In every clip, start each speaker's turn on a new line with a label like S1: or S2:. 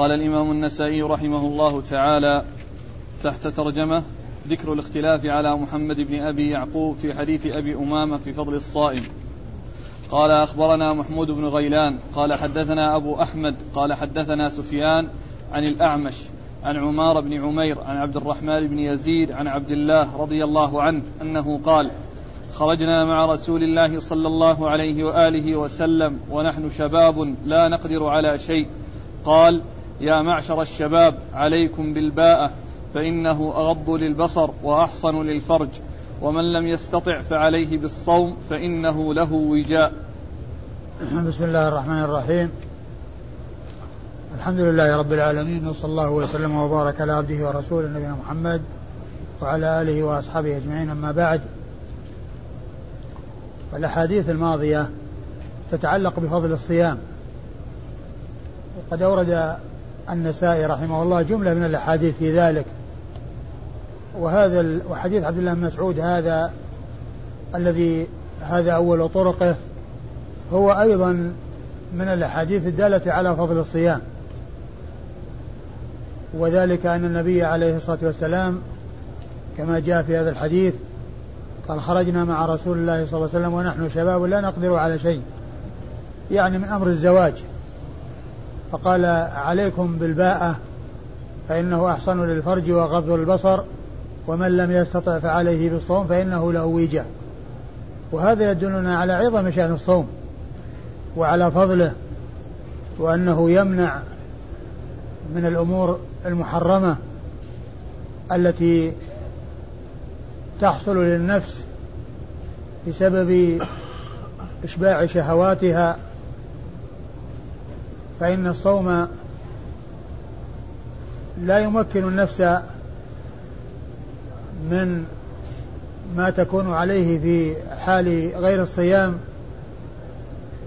S1: قال الإمام النسائي رحمه الله تعالى تحت ترجمة ذكر الاختلاف على محمد بن أبي يعقوب في حديث أبي أمامة في فضل الصائم. قال أخبرنا محمود بن غيلان قال حدثنا أبو أحمد قال حدثنا سفيان عن الأعمش عن عمار بن عمير عن عبد الرحمن بن يزيد عن عبد الله رضي الله عنه أنه قال خرجنا مع رسول الله صلى الله عليه وآله وسلم ونحن شباب لا نقدر على شيء قال يا معشر الشباب عليكم بالباءة فإنه أغض للبصر وأحصن للفرج. ومن لم يستطع فعليه بالصوم فإنه له وجاء.
S2: بسم الله الرحمن الرحيم. الحمد لله رب العالمين وصلى الله وسلم وبارك على عبده ورسوله نبينا محمد وعلى آله وأصحابه أجمعين. أما بعد فالأحاديث الماضية تتعلق بفضل الصيام وقد أورد النسائي رحمه الله جملة من الأحاديث في ذلك. وهذا وحديث عبد الله بن مسعود هذا الذي هذا أول طرقه هو أيضا من الأحاديث الدالة على فضل الصيام. وذلك أن النبي عليه الصلاة والسلام كما جاء في هذا الحديث قال خرجنا مع رسول الله صلى الله عليه وسلم ونحن شباب لا نقدر على شيء. يعني من أمر الزواج. فقال عليكم بالباءة فإنه أحسن للفرج وغض البصر ومن لم يستطع فعليه بالصوم فإنه له ويجة. وهذا يدلنا على عظم شأن الصوم وعلى فضله وأنه يمنع من الأمور المحرمة التي تحصل للنفس بسبب إشباع شهواتها فإن الصوم لا يمكن النفس من ما تكون عليه في حال غير الصيام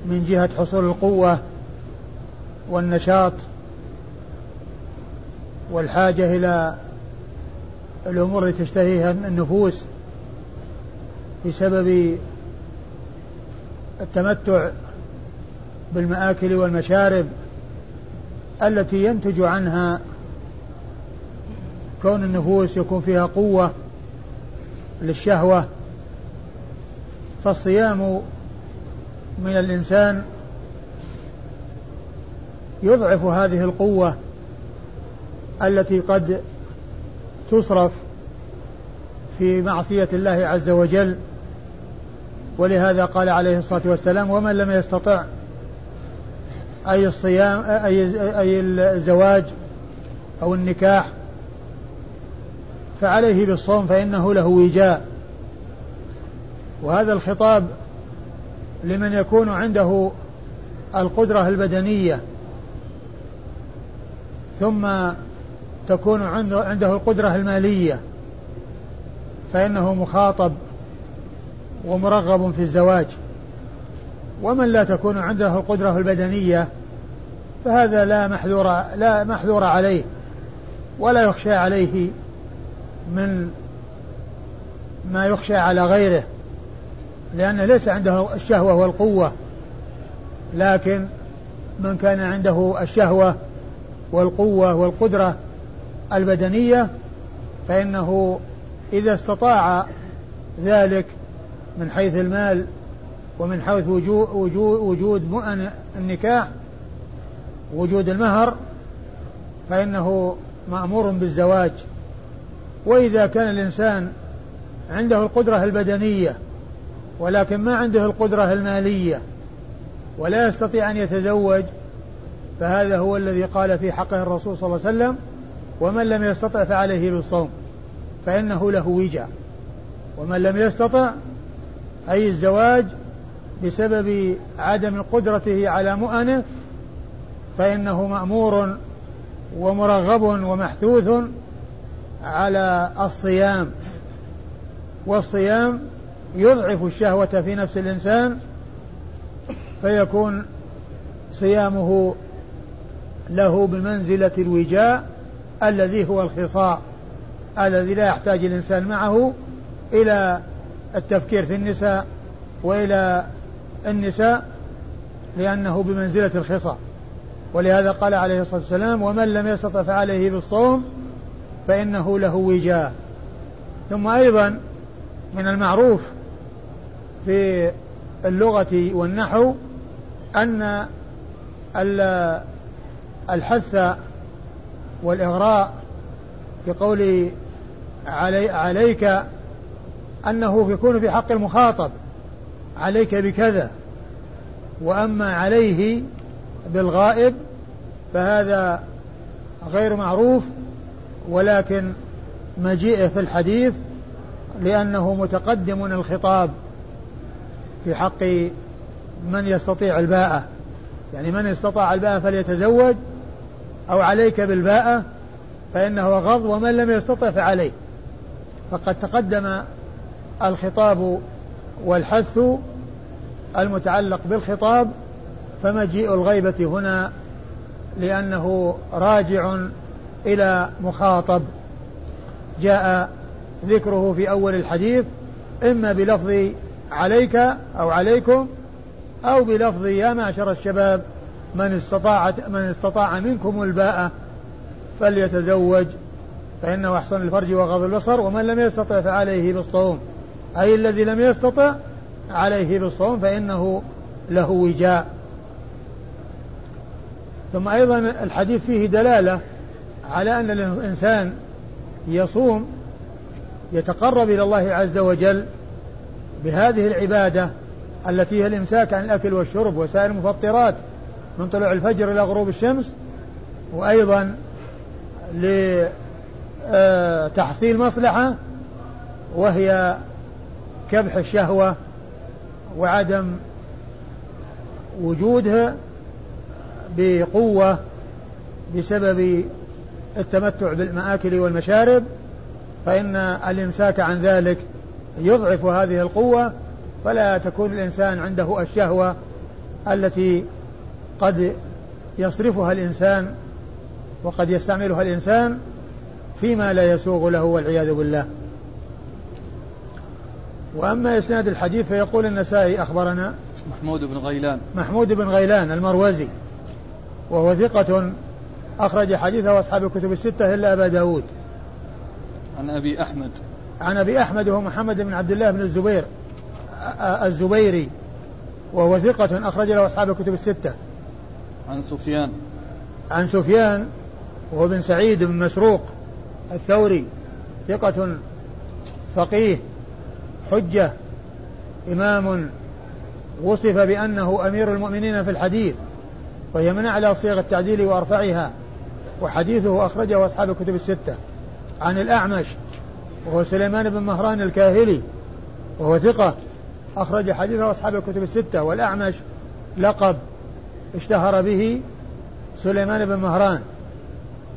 S2: من جهة حصول القوة والنشاط والحاجة إلى الأمور التي تشتهيها النفوس بسبب التمتع بالمآكل والمشارب التي ينتج عنها كون النفوس يكون فيها قوة للشهوة فالصيام من الإنسان يضعف هذه القوة التي قد تصرف في معصية الله عز وجل. ولهذا قال عليه الصلاة والسلام ومن لم يستطع أي الصيام أي أي الزواج أو النكاح فعليه بالصوم فإنه له وجاء. وهذا الخطاب لمن يكون عنده القدرة البدنية ثم تكون عنده القدرة المالية فإنه مخاطب ومرغب في الزواج. ومن لا تكون عنده القدرة البدنية فهذا لا محذور لا محذور عليه ولا يخشى عليه من ما يخشى على غيره لأنه ليس عنده الشهوة والقوة لكن من كان عنده الشهوة والقوة والقدرة البدنية فإنه إذا استطاع ذلك من حيث المال ومن حيث وجود, وجود, وجود مؤن النكاح وجود المهر فإنه مأمور بالزواج. وإذا كان الإنسان عنده القدرة البدنية ولكن ما عنده القدرة المالية ولا يستطيع أن يتزوج فهذا هو الذي قال في حقه الرسول صلى الله عليه وسلم ومن لم يستطع فعليه بالصوم فإنه له وجاء ومن لم يستطع أي الزواج بسبب عدم قدرته على مؤنه فإنه مأمور ومرغب ومحثوث على الصيام. والصيام يضعف الشهوة في نفس الإنسان فيكون صيامه له بمنزلة الوجاء الذي هو الخصاء الذي لا يحتاج الإنسان معه إلى التفكير في النساء وإلى النساء لأنه بمنزلة الخصاء ولهذا قال عليه الصلاة والسلام ومن لم يستطع فعليه بالصوم فإنه له وجاء ثم أيضا من المعروف في اللغة والنحو أن الحث والإغراء في قول علي عليك أنه يكون في حق المخاطب. عليك بكذا وأما عليه بالغائب فهذا غير معروف ولكن مجيئه في الحديث لأنه متقدم الخطاب في حق من يستطيع الباءة. يعني من استطاع الباءة فليتزوج أو عليك بالباءة فإنه غض ومن لم يستطع فعليه. فقد تقدم الخطاب والحث المتعلق بالخطاب فمجيء الغيبة هنا لأنه راجع إلى مخاطب. جاء ذكره في أول الحديث إما بلفظ عليك أو عليكم أو بلفظ يا معشر الشباب من استطاع من استطاع منكم الباءة فليتزوج فإنه أحسن الفرج وغض البصر ومن لم يستطع فعليه بالصوم. أي الذي لم يستطع عليه بالصوم فإنه له وجاء. ثم أيضا الحديث فيه دلالة على أن الإنسان يصوم يتقرب إلى الله عز وجل بهذه العبادة التي هي الإمساك عن الأكل والشرب وسائر المفطرات من طلوع الفجر إلى غروب الشمس وأيضا لتحصيل مصلحة وهي كبح الشهوة وعدم وجودها بقوة بسبب التمتع بالمآكل والمشارب فإن الإمساك عن ذلك يضعف هذه القوة فلا تكون الإنسان عنده الشهوة التي قد يصرفها الإنسان وقد يستعملها الإنسان فيما لا يسوغ له والعياذ بالله. وأما إسناد الحديث فيقول النسائي أخبرنا
S1: محمود بن غيلان.
S2: محمود بن غيلان المروزي وهو ثقة أخرج حديثه أصحاب الكتب الستة إلا أبا داود.
S1: عن أبي أحمد.
S2: عن أبي أحمد وهو محمد بن عبد الله بن الزبير الزبيري وهو ثقة أخرج له أصحاب الكتب الستة.
S1: عن سفيان.
S2: عن سفيان وهو بن سعيد بن مسروق الثوري ثقة فقيه. حجة. إمام وصف بأنه أمير المؤمنين في الحديث وهي من أعلى صيغ التعديل وأرفعها وحديثه أخرجه أصحاب الكتب الستة. عن الأعمش وهو سليمان بن مهران الكاهلي وهو ثقة أخرج حديثه أصحاب الكتب الستة. والأعمش لقب اشتهر به سليمان بن مهران.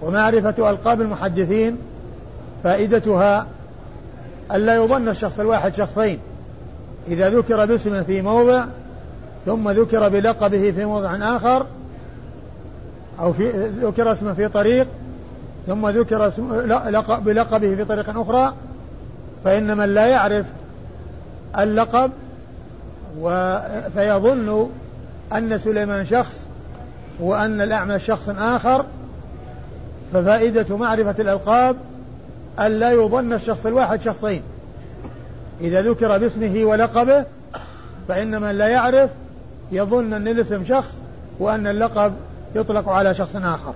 S2: ومعرفة ألقاب المحدثين فائدتها ألا يظن الشخص الواحد شخصين. إذا ذكر باسمه في موضع ثم ذكر بلقبه في موضع آخر أو في ذكر اسمه في طريق ثم ذكر بلقبه في طريق أخرى فإن من لا يعرف اللقب فيظن أن سليمان شخص وأن الأعمى شخص آخر ففائدة معرفة الألقاب ألا يظن الشخص الواحد شخصين. إذا ذكر باسمه ولقبه فإن من لا يعرف يظن أن الاسم شخص وأن اللقب يطلق على شخص آخر.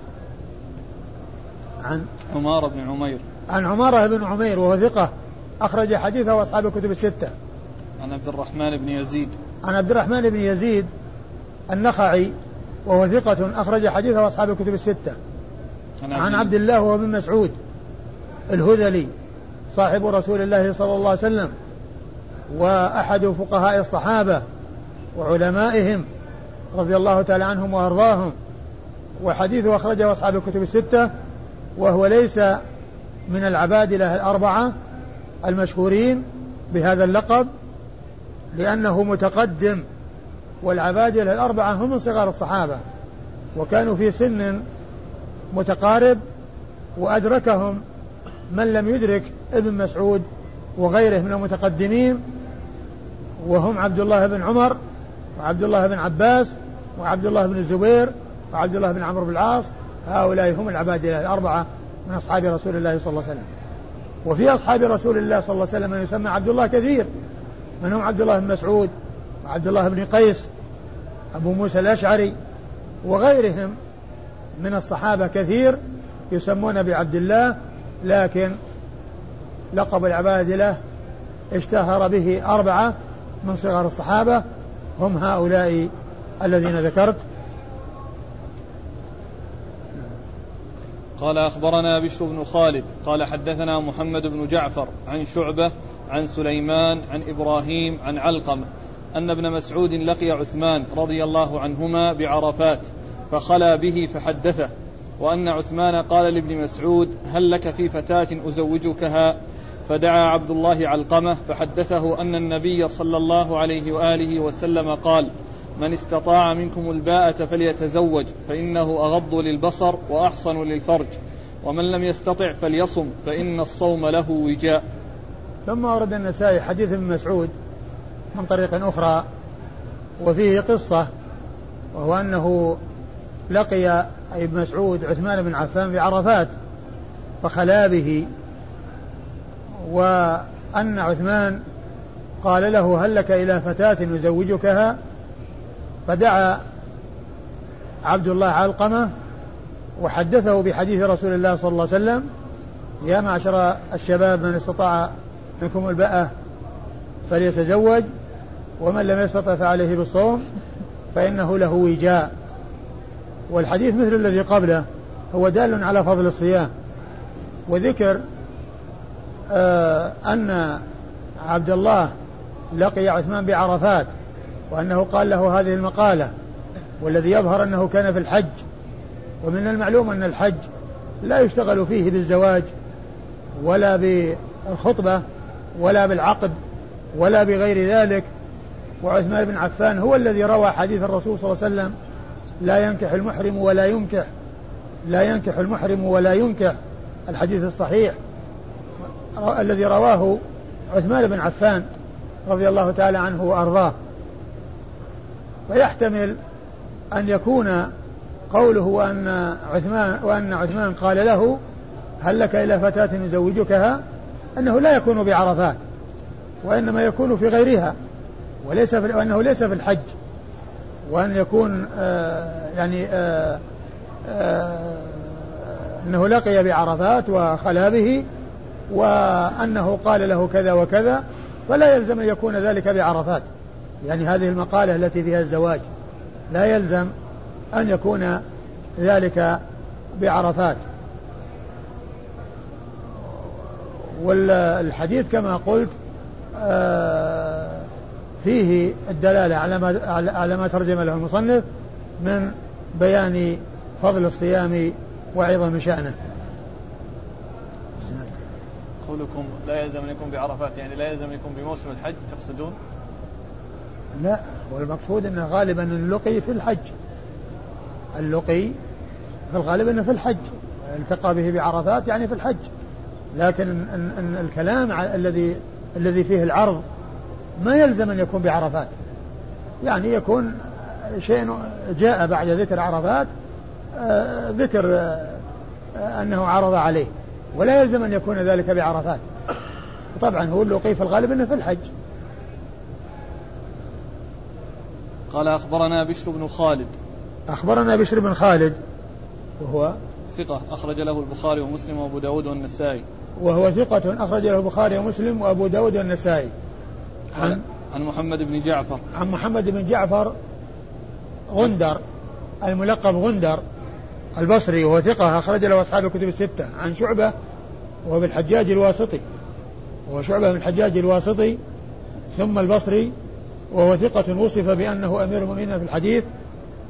S1: عن عمارة بن عمير.
S2: عن عمارة بن عمير وهو ثقة أخرج حديثه أصحاب الكتب الستة.
S1: عن عبد الرحمن بن يزيد.
S2: عن عبد الرحمن بن يزيد النخعي وهو ثقة أخرج حديثه أصحاب الكتب الستة. عن, عن عبد الله وهو بن مسعود. الهذلي صاحب رسول الله صلى الله عليه وسلم وأحد فقهاء الصحابة وعلمائهم رضي الله تعالى عنهم وأرضاهم. وحديثه أخرجه أصحاب الكتب الستة وهو ليس من العبادلة الأربعة المشهورين بهذا اللقب لأنه متقدم والعبادلة الأربعة هم من صغار الصحابة وكانوا في سن متقارب وأدركهم من لم يدرك ابن مسعود وغيره من المتقدمين وهم عبد الله بن عمر وعبد الله بن عباس وعبد الله بن الزبير وعبد الله بن عمرو بن العاص هؤلاء هم العبادلة الأربعة من أصحاب رسول الله صلى الله عليه وسلم. وفي أصحاب رسول الله صلى الله عليه وسلم من يسمى عبد الله كثير. منهم عبد الله بن مسعود وعبد الله بن قيس أبو موسى الأشعري وغيرهم من الصحابة كثير يسمون بعبد الله لكن لقب العبادلة اشتهر به أربعة من صغار الصحابة هم هؤلاء الذين ذكرت.
S1: قال أخبرنا بشر بن خالد قال حدثنا محمد بن جعفر عن شعبة عن سليمان عن إبراهيم عن علقمة أن ابن مسعود لقي عثمان رضي الله عنهما بعرفات فخلا به فحدثه. وأن عثمان قال لابن مسعود هل لك في فتاة أزوجكها؟ فدعا عبد الله علقمة فحدثه أن النبي صلى الله عليه وآله وسلم قال من استطاع منكم الباءة فليتزوج فإنه أغض للبصر وأحصن للفرج ومن لم يستطع فليصم فإن الصوم له وجاء.
S2: ثم ورد النسائي حديث ابن مسعود من طريق أخرى وفيه قصة وهو أنه لقي ابن مسعود عثمان بن عفان بعرفات فخلا به وأن عثمان قال له هل لك إلى فتاة نزوجكها؟ فدعا عبد الله علقمة وحدثه بحديث رسول الله صلى الله عليه وسلم يا معشر الشباب من استطاع منكم الباءة فليتزوج ومن لم يستطع فعليه بالصوم فإنه له وجاء. والحديث مثل الذي قبله هو دال على فضل الصيام. وذكر آه أن عبد الله لقي عثمان بعرفات وأنه قال له هذه المقالة والذي يظهر أنه كان في الحج. ومن المعلوم أن الحج لا يشتغل فيه بالزواج ولا بالخطبة ولا بالعقد ولا بغير ذلك. وعثمان بن عفان هو الذي روى حديث الرسول صلى الله عليه وسلم لا ينكح المحرم ولا ينكح. لا ينكح المحرم ولا ينكح. الحديث الصحيح. الذي رواه عثمان بن عفان رضي الله تعالى عنه وأرضاه. ويحتمل أن يكون قوله وأن عثمان وأن عثمان قال له هل لك إلى فتاة نزوجكها أنه لا يكون بعرفات وإنما يكون في غيرها وليس في وأنه ليس في الحج. وأن يكون آه يعني آه آه أنه لقي بعرفات وخلا به وأنه قال له كذا وكذا فلا يلزم أن يكون ذلك بعرفات. يعني هذه المقالة التي فيها الزواج لا يلزم أن يكون ذلك بعرفات. والحديث كما قلت آه فيه الدلالة على ما على ما ترجم له المصنف من بيان فضل الصيام وعظم شأنه.
S1: قولكم لا يلزم ان يكون بعرفات يعني لا يلزم ان يكون بموسم الحج تقصدون؟
S2: لا والمقصود إنه غالبا اللقي في الحج. اللقي في الغالب إنه في الحج التقى به بعرفات يعني في الحج. لكن إن إن الكلام الذي الذي فيه العرض ما يلزم أن يكون بعرفات. يعني يكون شيء جاء بعد ذكر عرفات آه، ذكر آه، أنه عرض عليه. ولا يلزم أن يكون ذلك بعرفات. طبعا هو اللقي في الغالب أنه في الحج.
S1: قال أخبرنا بشر بن خالد.
S2: أخبرنا بشر بن خالد وهو
S1: ثقة أخرج له البخاري ومسلم وأبو داود والنسائي.
S2: وهو ثقة أخرج له البخاري ومسلم وأبو داود والنسائي.
S1: عن عن محمد بن جعفر.
S2: عن محمد بن جعفر غندر الملقب غندر البصري وهو ثقة أخرج له أصحاب الكتب الستة عن شعبة وهو بالحجاج الواسطي. وهو شعبة بن الحجاج الواسطي ثم البصري وهو ثقة وصف بأنه أمير المؤمنين في الحديث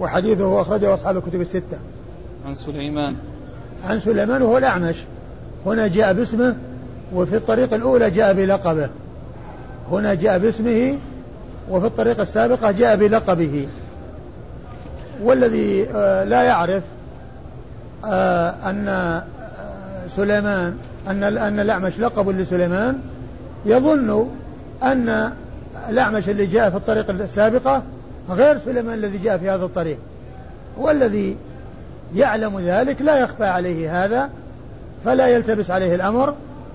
S2: وحديثه أخرجه أصحاب الكتب الستة.
S1: عن سليمان.
S2: عن سليمان وهو الأعمش. هنا جاء باسمه وفي الطريق الأولى جاء بلقبه. هنا جاء باسمه وفي الطريقة السابقة جاء بلقبه. والذي آه، لا يعرف آه، أن آه، سليمان أن أن الأعمش لقب لسليمان. يظن أن الأعمش اللي جاء في الطريق السابقة غير سليمان الذي جاء في هذا الطريق. والذي يعلم ذلك لا يخفى عليه هذا فلا يلتبس عليه الأمر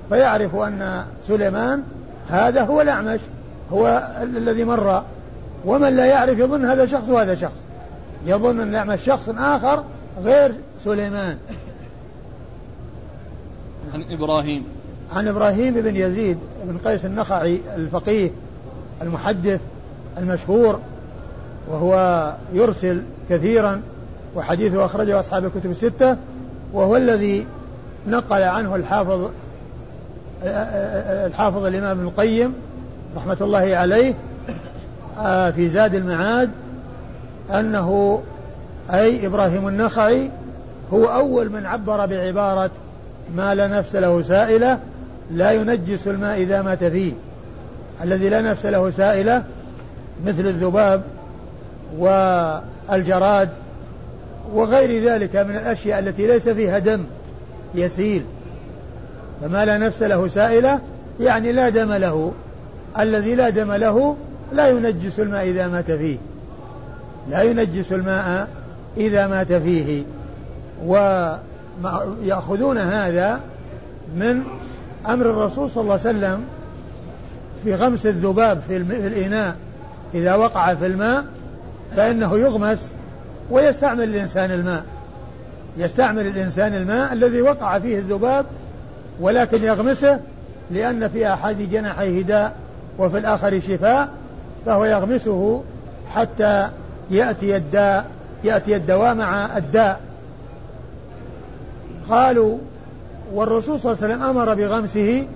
S2: فيعرف أن سليمان هذا هو الأعمش هو الذي مر. ومن لا يعرف يظن هذا شخص وهذا شخص. يظن أن الأعمش شخص آخر غير سليمان.
S1: عن إبراهيم.
S2: عن إبراهيم بن يزيد بن قيس النخعي الفقيه المحدث المشهور وهو يرسل كثيرا وحديثه أخرجه أصحاب الكتب الستة وهو الذي نقل عنه الحافظ الحافظ الإمام ابن القيم رحمة الله عليه آه، في زاد المعاد أنه أي إبراهيم النخعي هو أول من عبر بعبارة ما لا نفس له سائلة لا ينجس الماء إذا مات فيه. الذي لا نفس له سائلة مثل الذباب والجراد وغير ذلك من الأشياء التي ليس فيها دم يسيل. فما لا نفس له سائلة يعني لا دم له. الذي لا دم له لا ينجس الماء إذا مات فيه. لا ينجس الماء إذا مات فيه. ويأخذون هذا من أمر الرسول صلى الله عليه وسلم في غمس الذباب في الإناء. إذا وقع في الماء فإنه يغمس ويستعمل الإنسان الماء. يستعمل الإنسان الماء الذي وقع فيه الذباب ولكن يغمسه لأن في أحد جناحيه داء وفي الآخر شفاء فهو يغمسه حتى يأتي الداء يأتي الدواء مع الداء. قالوا والرسول صلى الله عليه وسلم أمر بغمسه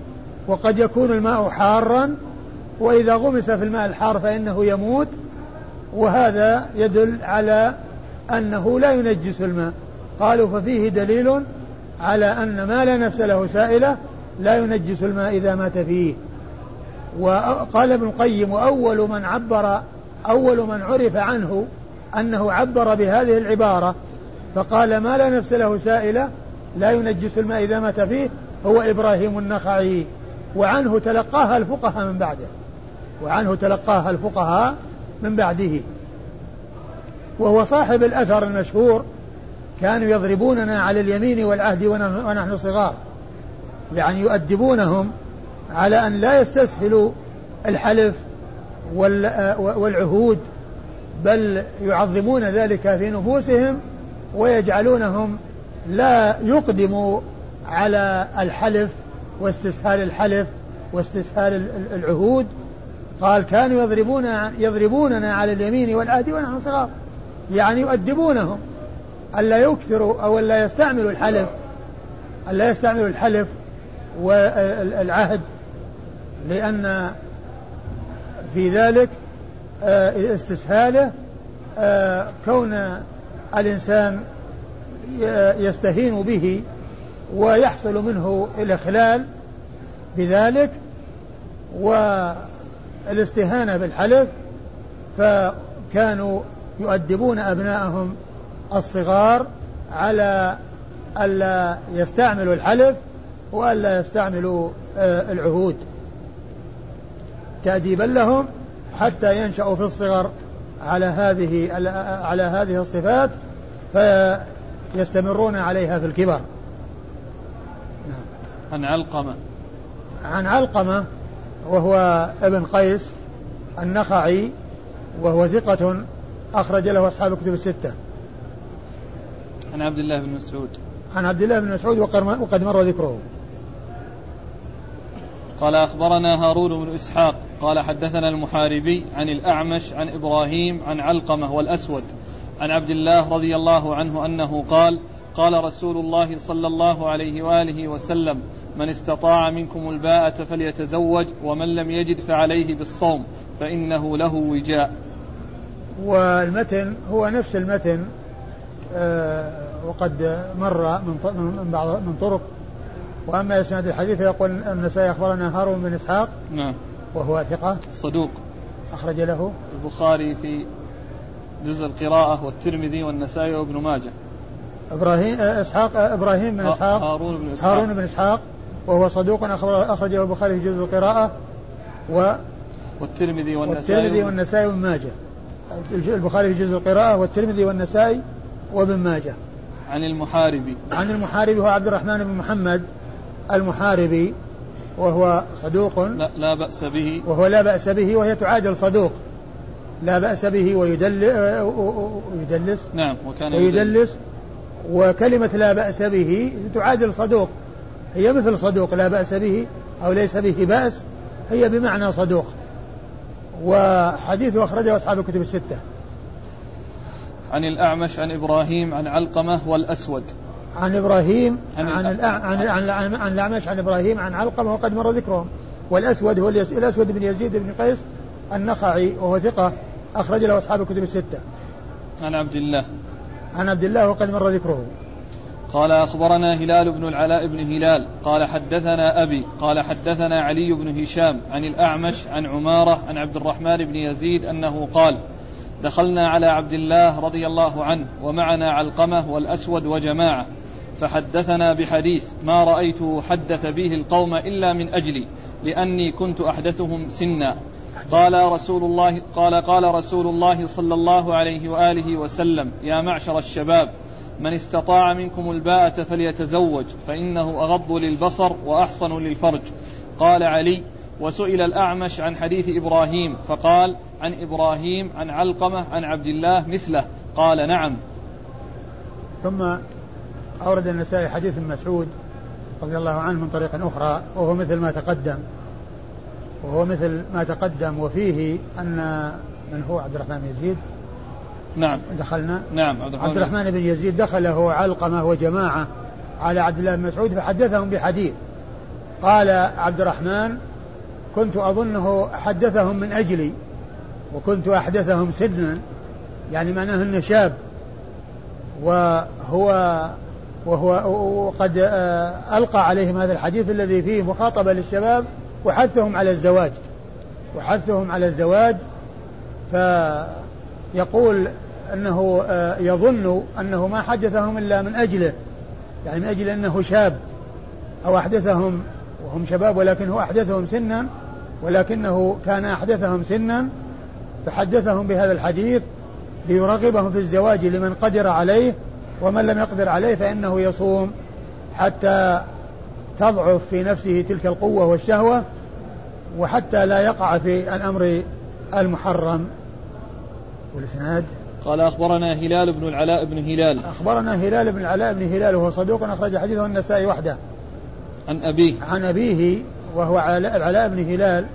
S2: وقد يكون الماء حارا وإذا غمس في الماء الحار فإنه يموت. وهذا يدل على أنه لا ينجس الماء. قالوا ففيه دليل على أن ما لا نفس له سائلة لا ينجس الماء إذا مات فيه. وقال ابن القيم وأول من عبر أول من عرف عنه أنه عبر بهذه العبارة فقال ما لا نفس له سائلة لا ينجس الماء إذا مات فيه هو إبراهيم النخعي. وعنه تلقاها الفقهاء من بعده. وعنه تلقاها الفقهاء من بعده. وهو صاحب الأثر المشهور كانوا يضربوننا على اليمين والعهد ونحن صغار. يعني يؤدبونهم على أن لا يستسهلوا الحلف والعهود بل يعظمون ذلك في نفوسهم ويجعلونهم لا يقدموا على الحلف واستسهال الحلف واستسهال العهود. قال كانوا يضربون يضربوننا على اليمين والعهد ونحن صغار. يعني يؤدبونهم. ألا يكثروا أو ألا يستعملوا الحلف ألا يستعملوا الحلف والعهد لأن في ذلك آه، استسهاله آه، كون الإنسان يستهين به ويحصل منه الإخلال بذلك والاستهانة بالحلف فكانوا يؤدبون أبناءهم الصغار على ألا يستعملوا الحلف وألا يستعملوا آه، العهود تأديبا لهم حتى ينشأوا في الصغر على هذه على هذه الصفات فيستمرون عليها في الكبر.
S1: نعم. عن علقمة
S2: عن علقمة وهو ابن قيس النخعي وهو ثقة أخرج له أصحاب الكتب الستة.
S1: عن عبد الله بن مسعود.
S2: عن عبد الله بن مسعود وقد مر ذكره.
S1: قال أخبرنا هارون بن إسحاق قال حدثنا المحاربي عن الأعمش عن إبراهيم عن علقمة والأسود عن عبد الله رضي الله عنه أنه قال قال رسول الله صلى الله عليه وآله وسلم من استطاع منكم الباءة فليتزوج ومن لم يجد فعليه بالصوم فإنه له وجاء
S2: والمتن هو نفس المتن وقد مر من بعض من طرق. وأما إسناد الحديث يقول النسائي أخبرنا هارون بن إسحاق.
S1: نعم.
S2: وهو ثقة.
S1: صدوق.
S2: أخرج له.
S1: البخاري في جزء القراءة والترمذي والنسائي وابن ماجه.
S2: إبراهيم إسحاق إبراهيم بن إسحاق.
S1: هارون بن إسحاق.
S2: هارون بن إسحاق. وهو صدوق أخرجه البخاري في جزء القراءة. و
S1: والترمذي والنسائي
S2: والترمذي والنسائي وابن ماجه. البخاري في جزء القراءة والترمذي والنسائي. وابن ماجه.
S1: عن المحاربي.
S2: عن المحاربي هو عبد الرحمن بن محمد المحاربي وهو صدوق.
S1: لا, لا بأس به.
S2: وهو لا بأس به وهي تعادل صدوق. لا بأس به ويدلس, ويدلس.
S1: نعم وكان
S2: ويدلس. وكلمة لا بأس به تعادل صدوق. هي مثل صدوق لا بأس به أو ليس به بأس. هي بمعنى صدوق. وحديثه أخرجه أصحاب الكتب الستة.
S1: عن الأعمش عن إبراهيم عن علقمة والأسود.
S2: عن إبراهيم عن عن, عن, عن, عن, عن الأعمش عن إبراهيم عن علقمة وقد مر ذكرهم. والأسود هو الأسود بن يزيد بن قيس النخعي وهو ثقة أخرج له أصحاب الكتب الستة.
S1: عن عبد الله.
S2: عن عبد الله وقد مر ذكره.
S1: قال أخبرنا هلال بن العلاء بن هلال. قال حدثنا أبي. قال حدثنا علي بن هشام. عن الأعمش عن عمارة عن عبد الرحمن بن يزيد أنه قال دخلنا على عبد الله رضي الله عنه ومعنا علقمة والأسود وجماعة فحدثنا بحديث ما رأيته حدث به القوم إلا من أجلي لأني كنت أحدثهم سنا. قال رسول الله قال قال رسول الله صلى الله عليه وآله وسلم يا معشر الشباب من استطاع منكم الباءة فليتزوج فإنه أغض للبصر وأحصن للفرج. قال علي وسئل الأعمش عن حديث إبراهيم فقال عن إبراهيم عن علقمة عن عبد الله مثله. قال نعم.
S2: ثم أورد النسائي حديث مسعود رضي الله عنه من طريق أخرى وهو مثل ما تقدم. وهو مثل ما تقدم وفيه أن من هو؟ عبد الرحمن يزيد؟
S1: نعم.
S2: دخلنا؟
S1: نعم
S2: عبد الرحمن, عبد الرحمن بن يزيد دخله علقمة وجماعة على عبد الله بن مسعود فحدثهم بحديث. قال عبد الرحمن كنت أظنه حدثهم من أجلي وكنت أحدثهم سنا يعني معناه أنه شاب وهو وهو وقد آه، ألقى عليهم هذا الحديث الذي فيه مخاطبة للشباب وحثهم على الزواج وحثهم على الزواج فيقول أنه آه، يظن أنه ما حدثهم إلا من أجله يعني من أجل أنه شاب أو أحدثهم وهم شباب ولكن هو أحدثهم سنا ولكنه كان أحدثهم سنا فحدثهم بهذا الحديث ليرغبهم في الزواج لمن قدر عليه ومن لم يقدر عليه فإنه يصوم حتى تضعف في نفسه تلك القوة والشهوة وحتى لا يقع في الأمر المحرم. والإسناد؟
S1: قال أخبرنا هلال بن العلاء بن هلال.
S2: أخبرنا هلال بن العلاء بن هلال وهو صدوق أخرج حديثه النسائي وحده.
S1: عن أبيه.
S2: عن أبيه وهو العلاء بن هلال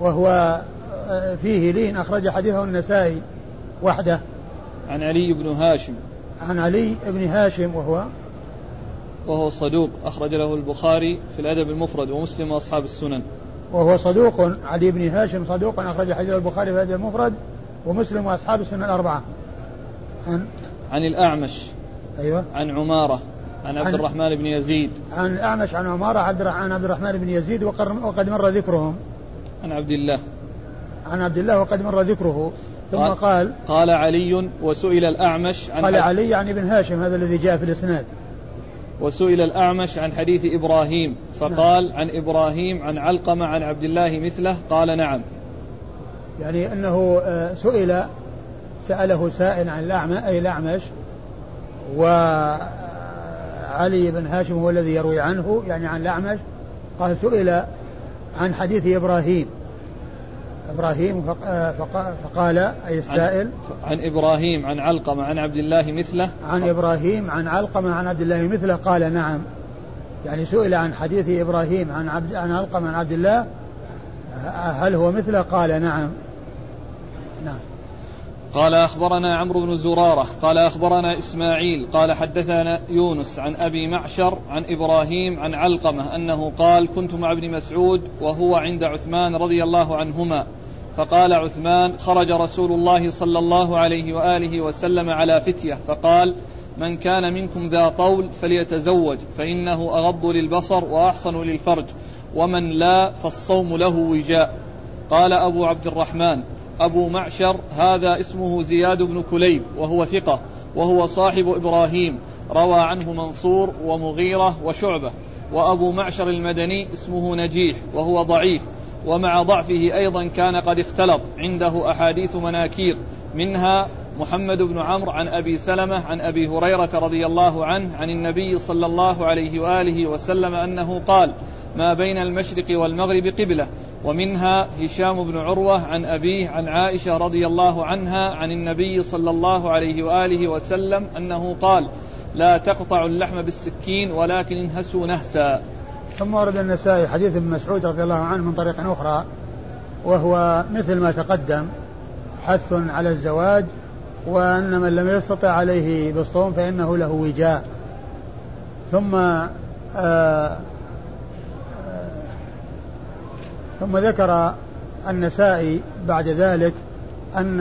S2: وهو آه، فيه لين أخرج حديثه النسائي وحده.
S1: عن علي بن هاشم.
S2: عن علي بن هاشم وهو.
S1: وهو صدوق أخرج له البخاري في الأدب المفرد ومسلم وأصحاب السنن.
S2: وهو صدوق علي بن هاشم صدوق أخرج حديث البخاري في الأدب المفرد ومسلم وأصحاب السنن الأربعة.
S1: عن عن الأعمش.
S2: أيوة.
S1: عن عمارة. عن عبد الرحمن بن يزيد.
S2: عن الأعمش عن عمارة عن عبد الرحمن بن يزيد وقد مر ذكرهم.
S1: عن عبد الله.
S2: عن عبد الله وقد مر ذكره. ثم قال قال,
S1: قال علي وسئل الأعمش
S2: عن قال علي يعني بن هاشم هذا الذي جاء في الإسناد.
S1: وسئل الأعمش عن حديث إبراهيم فقال نعم. عن إبراهيم عن علقمة عن عبد الله مثله قال نعم.
S2: يعني أنه آه، سئل سأله سائل عن الأعمى أي الأعمش وعلي بن هاشم هو الذي يروي عنه يعني عن الأعمش قال سئل عن حديث إبراهيم. إبراهيم آه، فقال أي السائل؟
S1: عن, عن إبراهيم عن علقمة عن عبد الله مثله؟
S2: عن إبراهيم عن علقمة عن عبد الله مثله قال نعم. يعني سئل عن حديث إبراهيم عن عبد عن علقمة عن عبد الله هل هو مثله؟ قال نعم.
S1: نعم. قال أخبرنا عمرو بن زرارة قال أخبرنا إسماعيل قال حدثنا يونس عن أبي معشر عن إبراهيم عن علقمة أنه قال كنت مع ابن مسعود وهو عند عثمان رضي الله عنهما فقال عثمان خرج رسول الله صلى الله عليه وآله وسلم على فتية فقال من كان منكم ذا طول فليتزوج فإنه أغض للبصر وأحصن للفرج ومن لا فالصوم له وجاء قال أبو عبد الرحمن أبو معشر هذا اسمه زياد بن كليب وهو ثقة وهو صاحب إبراهيم. روى عنه منصور ومغيرة وشعبة. وأبو معشر المدني اسمه نجيح وهو ضعيف. ومع ضعفه أيضا كان قد اختلط. عنده أحاديث مناكير. منها محمد بن عمرو عن أبي سلمة عن أبي هريرة رضي الله عنه عن النبي صلى الله عليه وآله وسلم أنه قال ما بين المشرق والمغرب قبلة. ومنها هشام بن عروة عن أبيه عن عائشة رضي الله عنها عن النبي صلى الله عليه وآله وسلم أنه قال لا تقطع اللحم بالسكين ولكن انهسوا نهسا.
S2: ثم ورد النسائي حديث ابن مسعود رضي الله عنه من طريق أخرى وهو مثل ما تقدم حث على الزواج وأن من لم يستطع عليه بالصوم فإنه له وجاء. ثم آه، ثم ذكر النسائي بعد ذلك أن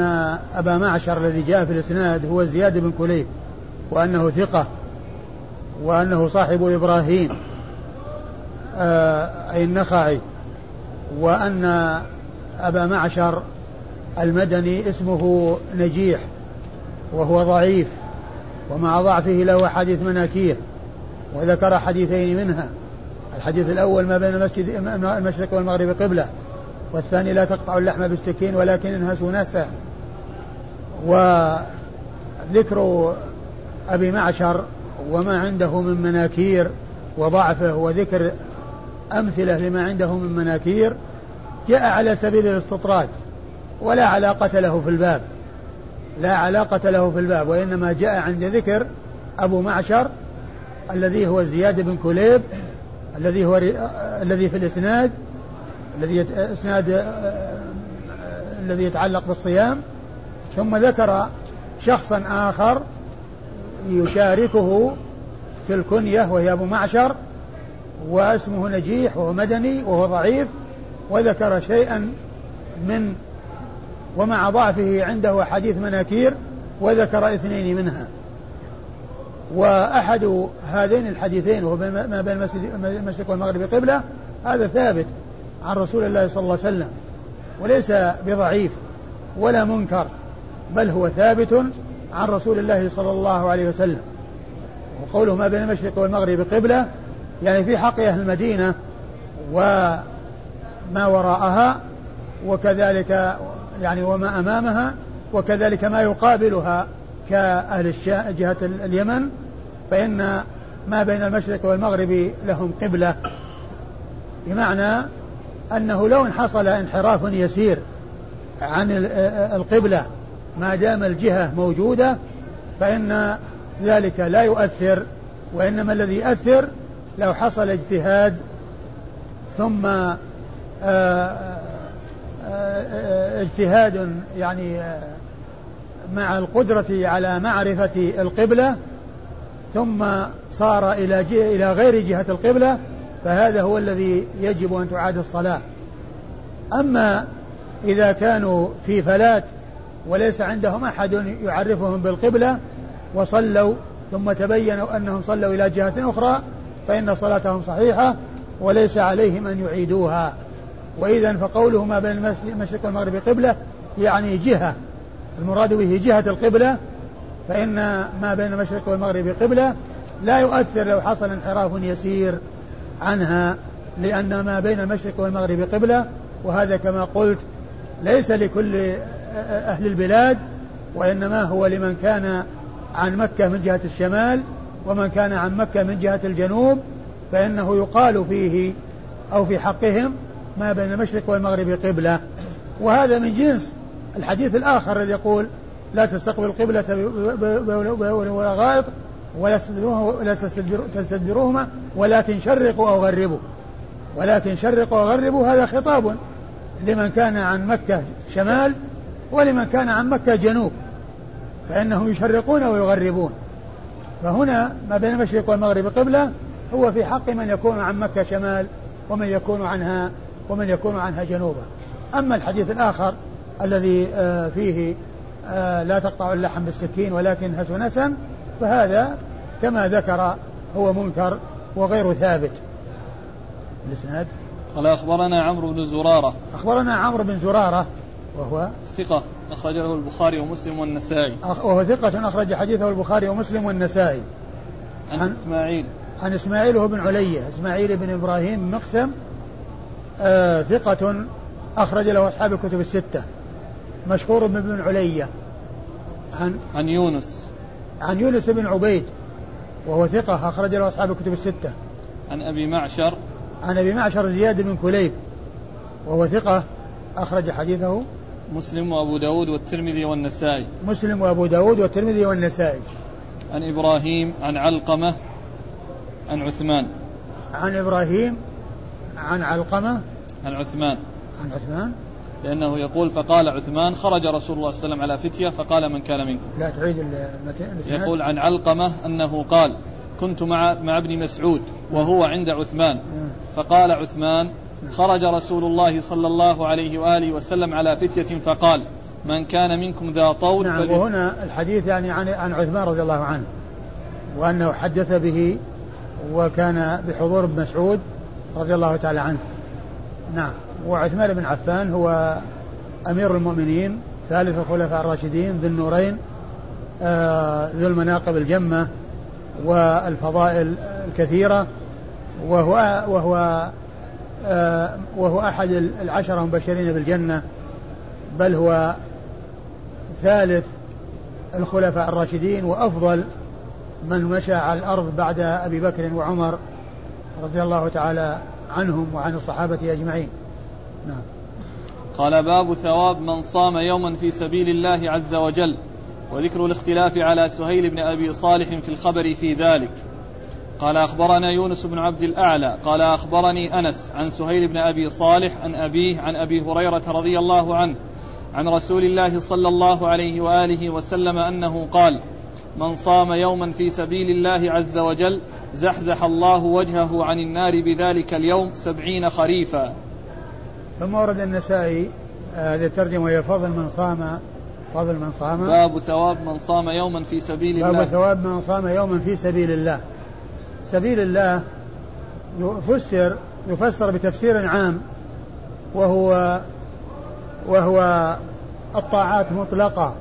S2: أبا معشر الذي جاء في الإسناد هو زياد بن كليب وأنه ثقة وأنه صاحب إبراهيم آه، أي النخعي وأن أبا معشر المدني اسمه نجيح وهو ضعيف ومع ضعفه له حديث مناكير وذكر حديثين منها. الحديث الأول ما بين المسجد المشرق والمغرب قبلة والثاني لا تقطع اللحم بالسكين ولكن انهسوا نهسا وذكر أبي معشر وما عنده من مناكير وضعفه وذكر أمثلة لما عنده من مناكير جاء على سبيل الاستطراد ولا علاقة له في الباب. لا علاقة له في الباب وإنما جاء عند ذكر أبو معشر الذي هو زياد بن كليب الذي هو الذي في الإسناد الذي إسناد الذي يتعلق بالصيام. ثم ذكر شخصا آخر يشاركه في الكنية وهي أبو معشر واسمه نجيح وهو مدني وهو ضعيف وذكر شيئا من ومع ضعفه عنده حديث مناكير وذكر اثنين منها. وأحد هذين الحديثين وهو ما بين المشرق والمغرب قبلة هذا ثابت عن رسول الله صلى الله عليه وسلم وليس بضعيف ولا منكر بل هو ثابت عن رسول الله صلى الله عليه وسلم. وقوله ما بين المشرق والمغرب قبلة يعني في حق أهل المدينة وما وراءها وكذلك يعني وما أمامها وكذلك ما يقابلها كأهل جهة اليمن فإن ما بين المشرق والمغرب لهم قبلة. بمعنى أنه لو حصل انحراف يسير عن القبلة ما دام الجهة موجودة فإن ذلك لا يؤثر وإنما الذي يؤثر لو حصل اجتهاد ثم آه، آه، آه، اجتهاد يعني مع القدرة على معرفة القبلة ثم صار إلى إلى غير جهة القبلة فهذا هو الذي يجب أن تعاد الصلاة. أما إذا كانوا في فلات وليس عندهم أحد يعرفهم بالقبلة وصلوا ثم تبينوا أنهم صلوا إلى جهة أخرى فإن صلاتهم صحيحة وليس عليهم أن يعيدوها. وإذا فقوله ما بين المشرق والمغرب قبلة يعني جهة. المراد به جهة القبلة فإن ما بين المشرق والمغرب قبلة لا يؤثر لو حصل انحراف يسير عنها لأن ما بين المشرق والمغرب قبلة وهذا كما قلت ليس لكل أهل البلاد وإنما هو لمن كان عن مكة من جهة الشمال ومن كان عن مكة من جهة الجنوب فإنه يقال فيه أو في حقهم ما بين المشرق والمغرب قبلة. وهذا من جنس الحديث الآخر الذي يقول لا تستقبل القبلة ولا غائط ولا تستدبروهما ولكن شرقوا أو غربوا. ولكن شرقوا أو غربوا هذا خطاب لمن كان عن مكة شمال ولمن كان عن مكة جنوب فإنهم يشرقون ويغربون. فهنا ما بين المشرق والمغرب قبلة هو في حق من يكون عن مكة شمال ومن يكون عنها ومن يكون عنها جنوبا. أما الحديث الآخر الذي آه، فيه آه، لا تقطع اللحم بالسكين ولكن هسنسا فهذا كما ذكر هو منكر وغير ثابت.
S1: الإسناد؟ قال أخبرنا عمرو بن زرارة.
S2: أخبرنا عمرو بن زرارة وهو؟
S1: ثقة أخرج له البخاري ومسلم والنسائي.
S2: وهو ثقة أخرج حديثه البخاري ومسلم والنسائي.
S1: عن, عن إسماعيل.
S2: عن إسماعيل وهو بن علية. إسماعيل بن إبراهيم مقسم آه ثقة أخرج له أصحاب الكتب الستة. مشهور بن علية.
S1: عن عن يونس.
S2: عن يونس بن عبيد وهو ثقة أخرج له أصحاب الكتب الستة.
S1: عن أبي معشر.
S2: عن أبي معشر زياد بن كليب وهو ثقة أخرج حديثه.
S1: مسلم وأبو داود والترمذي والنسائي.
S2: مسلم وأبو داود والترمذي والنسائي.
S1: عن إبراهيم عن علقمة عن عثمان.
S2: عن إبراهيم عن علقمة
S1: عن عثمان.
S2: عن عثمان.
S1: لأنه يقول فقال عثمان خرج رسول الله صلى الله عليه وسلم على فتية فقال من كان منكم؟
S2: لا تعيد
S1: يقول عن علقمة أنه قال كنت مع مع ابن مسعود وهو عند عثمان. آه. فقال عثمان خرج رسول الله صلى الله عليه وآله وسلم على فتية فقال من كان منكم ذا طول
S2: نعم وهنا الحديث يعني عن عن عثمان رضي الله عنه وأنه حدث به وكان بحضور ابن مسعود رضي الله تعالى عنه. نعم. وعثمان بن عفان هو أمير المؤمنين ثالث الخلفاء الراشدين ذي النورين آه ذو المناقب الجمة والفضائل الكثيرة وهو وهو آه وهو أحد العشرة المبشرين بالجنة بل هو ثالث الخلفاء الراشدين وأفضل من مشى على الأرض بعد أبي بكر وعمر رضي الله تعالى عنهم وعن الصحابة أجمعين. نعم.
S1: قال باب ثواب من صام يوما في سبيل الله عز وجل وذكر الاختلاف على سهيل بن أبي صالح في الخبر في ذلك. قال أخبرنا يونس بن عبد الأعلى قال أخبرني أنس عن سهيل بن أبي صالح عن أبيه عن أبي هريرة رضي الله عنه عن رسول الله صلى الله عليه وآله وسلم أنه قال من صام يوما في سبيل الله عز وجل زحزح الله وجهه عن النار بذلك اليوم سبعين خريفا.
S2: ثم ورد النسائي هذه الترجمة وهي فضل من صام فضل من صام.
S1: باب ثواب من صام يوما في سبيل الله.
S2: باب ثواب من صام يوما في سبيل الله. سبيل الله يفسر يفسر بتفسير عام وهو وهو الطاعات مطلقة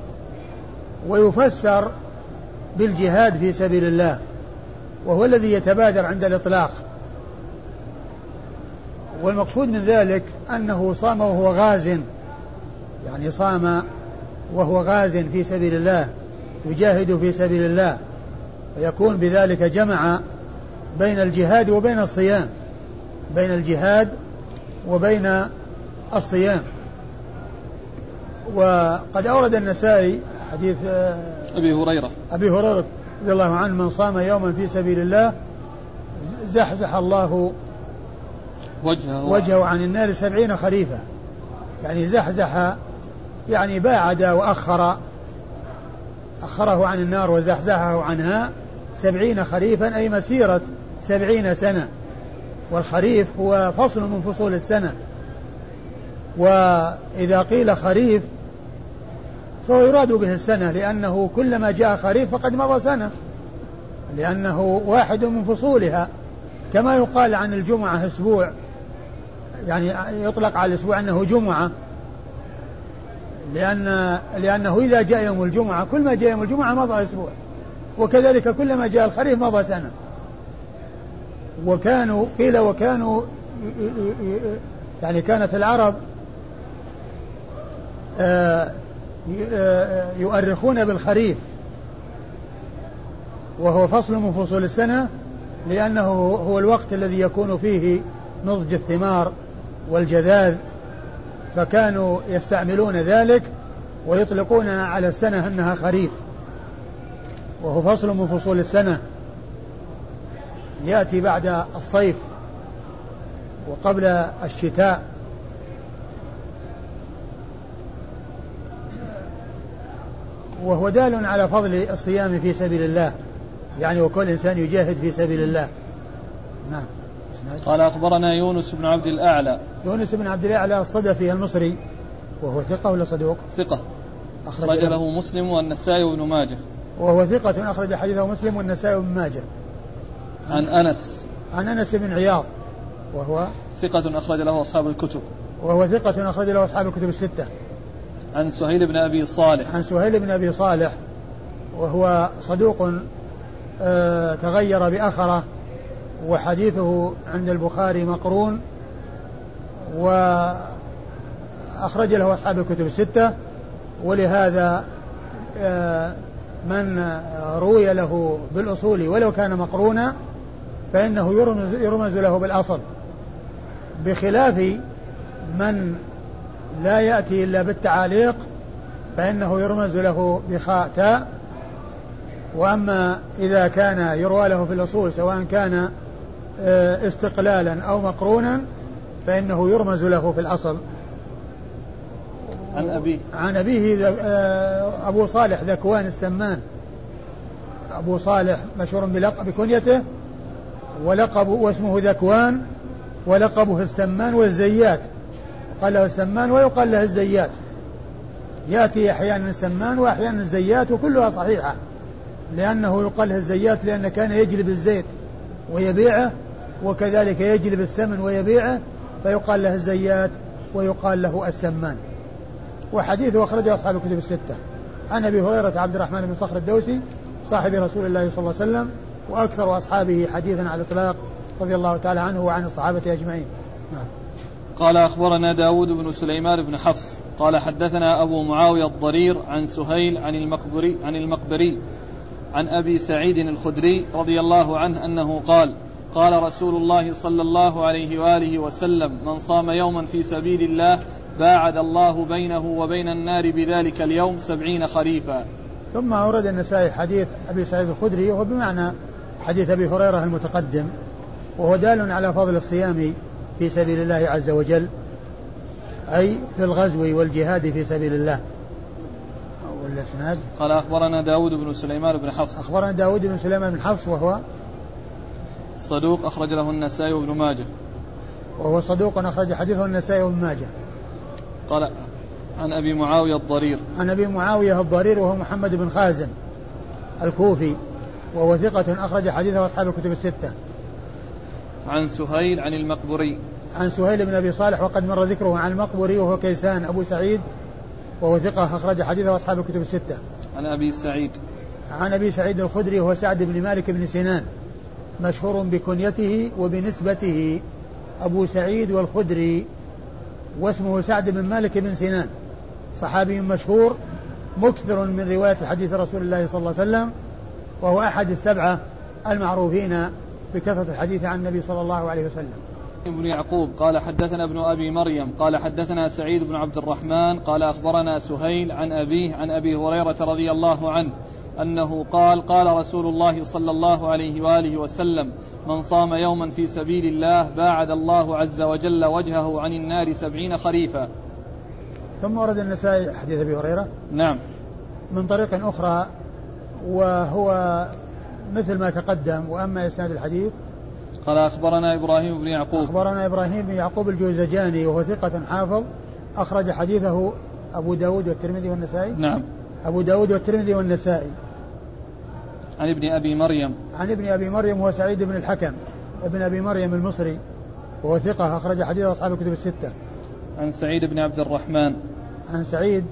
S2: ويفسر بالجهاد في سبيل الله وهو الذي يتبادر عند الإطلاق. والمقصود من ذلك أنه صام وهو غاز. يعني صام وهو غاز في سبيل الله يجاهد في سبيل الله ويكون بذلك جمع بين الجهاد وبين الصيام بين الجهاد وبين الصيام. وقد أورد النسائي حديث
S1: آه، أبي هريرة.
S2: أبي هريرة رضي الله عنه من صام يوما في سبيل الله زحزح الله
S1: وجهه,
S2: وجهه عن النار سبعين خريفا يعني زحزح يعني باعد وأخر أخره عن النار وزحزحه عنها سبعين خريفا أي مسيرة سبعين سنة. والخريف هو فصل من فصول السنة. وإذا قيل خريف فهو يراد به السنة لأنه كلما جاء خريف فقد مضى سنة. لأنه واحد من فصولها. كما يقال عن الجمعة أسبوع يعني يطلق على الأسبوع أنه جمعة. لأن لأنه إذا جاء يوم الجمعة كل ما جاء يوم الجمعة مضى أسبوع. وكذلك كلما جاء الخريف مضى سنة. وكانوا قيل وكانوا يعني كانت العرب آه، يؤرخون بالخريف. وهو فصل من فصول السنة لأنه هو الوقت الذي يكون فيه نضج الثمار. والجذاذ فكانوا يستعملون ذلك ويطلقون على السنة أنها خريف. وهو فصل من فصول السنة. يأتي بعد الصيف وقبل الشتاء. وهو دال على فضل الصيام في سبيل الله. يعني وكل إنسان يجاهد في سبيل الله. نعم.
S1: قال أخبرنا يونس بن عبد الأعلى.
S2: يونس بن عبد الأعلى الصدفي المصري وهو ثقة ولا صدوق؟
S1: ثقة. أخرج له مسلم والنسائي وابن ماجه.
S2: وهو ثقة أخرج حديثه مسلم والنسائي وابن ماجه.
S1: عن أنس.
S2: عن أنس بن عياض وهو
S1: ثقة أخرج له أصحاب الكتب.
S2: وهو ثقة أخرج له أصحاب الكتب الستة.
S1: عن سهيل بن أبي صالح.
S2: عن سهيل بن أبي صالح وهو صدوق آه تغير بأخرة وحديثه عند البخاري مقرون وأخرج له أصحاب الكتب الستة ولهذا آه، من روي له بالأصول ولو كان مقرونا فإنه يرمز, يرمز له بالأصل بخلاف من لا يأتي إلا بالتعاليق فإنه يرمز له بخاء تاء. وأما إذا كان يروى له في الأصول سواء كان استقلالا أو مقرونا فإنه يرمز له في الأصل.
S1: عن أبيه.
S2: عن أبيه آه، أبو صالح ذكوان السمان. أبو صالح مشهور بلقب بكنيته ولقب واسمه ذكوان ولقبه السمان والزيات. قال له السمان ويقال له الزيات. يأتي أحيانا السمان وأحيانا الزيات وكلها صحيحة لأنه يقال له الزيات لأنه كان يجلب الزيت ويبيعه وكذلك يجلب السمن ويبيعه فيقال له الزيات ويقال له السمان. وحديثه أخرجه أصحاب الكتب الستة. عن أبي هريرة عبد الرحمن بن صخر الدوسي صاحب رسول الله صلى الله عليه وسلم وأكثر أصحابه حديثا على الإطلاق رضي الله تعالى عنه وعن الصحابة أجمعين. نعم.
S1: قال أخبرنا داود بن سليمان بن حفص قال حدثنا أبو معاوية الضرير عن سهيل عن المقبري عن المقبري عن أبي سعيد الخدري رضي الله عنه أنه قال قال رسول الله صلى الله عليه وآله وسلم من صام يوما في سبيل الله باعد الله بينه وبين النار بذلك اليوم سبعين خريفا.
S2: ثم أورد النسائي حديث أبي سعيد الخدري وهو بمعنى حديث أبي هريرة المتقدم وهو دال على فضل الصيام في سبيل الله عز وجل أي في الغزو والجهاد في سبيل الله. والإسناد
S1: قال أخبرنا داود بن سليمان بن حفص.
S2: أخبرنا داود بن سليمان بن حفص وهو
S1: صدوق أخرج له النسائي وابن ماجه.
S2: وهو صدوق أخرج حديثه النسائي وابن ماجه.
S1: قال عن أبي معاوية الضرير.
S2: عن أبي معاوية الضرير وهو محمد بن خازم الكوفي وهو ثقة أخرج حديثه أصحاب الكتب الستة.
S1: عن سهيل عن المقبري
S2: عن سهيل بن أبي صالح وقد مر ذكره عن المقبري وهو كيسان أبو سعيد وهو ثقة أخرج حديثه أصحاب الكتب الستة.
S1: عن أبي سعيد.
S2: عن أبي سعيد الخدري وهو سعد بن مالك بن سنان. مشهور بكنيته وبنسبته أبو سعيد والخدري واسمه سعد بن مالك بن سنان. صحابي مشهور مكثر من رواية حديث رسول الله صلى الله عليه وسلم وهو أحد السبعة المعروفين بكثرة الحديث عن النبي صلى الله عليه وسلم.
S1: ابن يعقوب قال حدثنا ابن أبي مريم قال حدثنا سعيد بن عبد الرحمن قال أخبرنا سهيل عن أبيه عن أبي هريرة رضي الله عنه أنه قال قال رسول الله صلى الله عليه وآله وسلم من صام يوما في سبيل الله باعد الله عز وجل وجهه عن النار سبعين خريفا.
S2: ثم ورد النسائي حديث أبي هريرة.
S1: نعم.
S2: من طريق أخرى وهو مثل ما تقدم وأما إسناد الحديث
S1: قال أخبرنا إبراهيم بن يعقوب.
S2: أخبرنا إبراهيم بن يعقوب الجوزجاني وهو ثقة حافظ أخرج حديثه أبو داود والترمذي والنسائي.
S1: نعم.
S2: أبو داود والترمذي والنسائي.
S1: عن ابن أبي مريم.
S2: عن ابن أبي مريم هو سعيد بن الحكم. ابن أبي مريم المصري. وهو ثقة أخرج حديث أصحاب الكتب الستة.
S1: عن سعيد بن عبد الرحمن.
S2: عن سعيد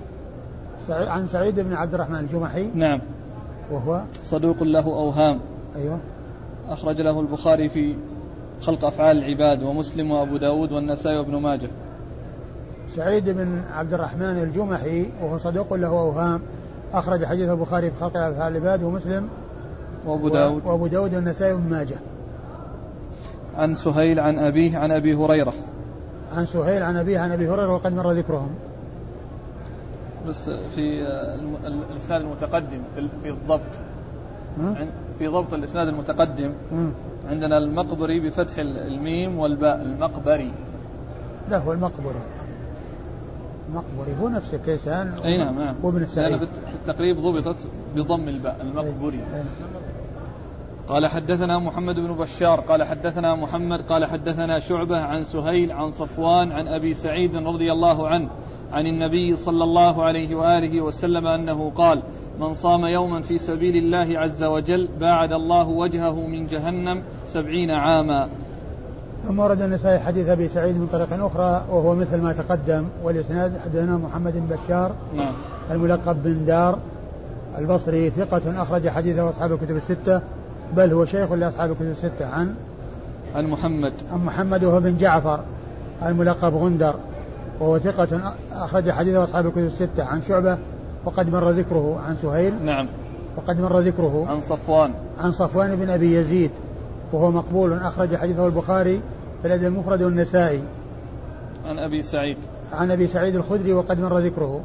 S2: عن سعيد بن عبد الرحمن الجمحي.
S1: نعم.
S2: وهو؟
S1: صدوق له أوهام.
S2: أيوه.
S1: أخرج له البخاري في خلق أفعال العباد ومسلم وأبو داود والنسائي وابن ماجه.
S2: سعيد بن عبد الرحمن الجمحي وهو صدوق له أوهام. أخرج حديث البخاري في خلق أفعال العباد ومسلم
S1: وأبو داود.
S2: وأبو داود والنسائي وابن ماجه.
S1: عن سهيل عن أبيه عن أبي هريرة.
S2: عن سهيل عن أبيه عن أبي هريرة وقد مر ذكرهم.
S1: بس في الإسناد المتقدم في الضبط. في ضبط الإسناد المتقدم. عندنا المقبري بفتح الميم والباء المقبري.
S2: لا هو المقبري. المقبري هو نفسه كيسان
S1: أي نعم نعم
S2: وابن سعيد.
S1: في التقريب ضبطت بضم الباء المقبري أي. قال حدثنا محمد بن بشار قال حدثنا محمد قال حدثنا شعبة عن سهيل عن صفوان عن أبي سعيد رضي الله عنه عن النبي صلى الله عليه وآله وسلم أنه قال من صام يوما في سبيل الله عز وجل باعد الله وجهه من جهنم سبعين عاما.
S2: ثم ورد النسائي حديث أبي سعيد من طريق أخرى وهو مثل ما تقدم والإسناد حدثنا محمد بن بشار
S1: نعم.
S2: الملقب بن دار البصري ثقة أخرج حديثه أصحاب الكتب الستة بل هو شيخ لأصحاب الكتب الستة. عن؟
S1: عن محمد.
S2: عن محمد وهو بن جعفر الملقب غندر وهو ثقة أخرج حديثه أصحاب الكتب الستة. عن شعبة وقد مر ذكره. عن سهيل
S1: نعم.
S2: وقد مر ذكره.
S1: عن صفوان.
S2: عن صفوان بن أبي يزيد وهو مقبول أخرج حديثه البخاري. في الأدب المفرد والنسائي.
S1: عن أبي سعيد.
S2: عن أبي سعيد الخدري وقد مر ذكره.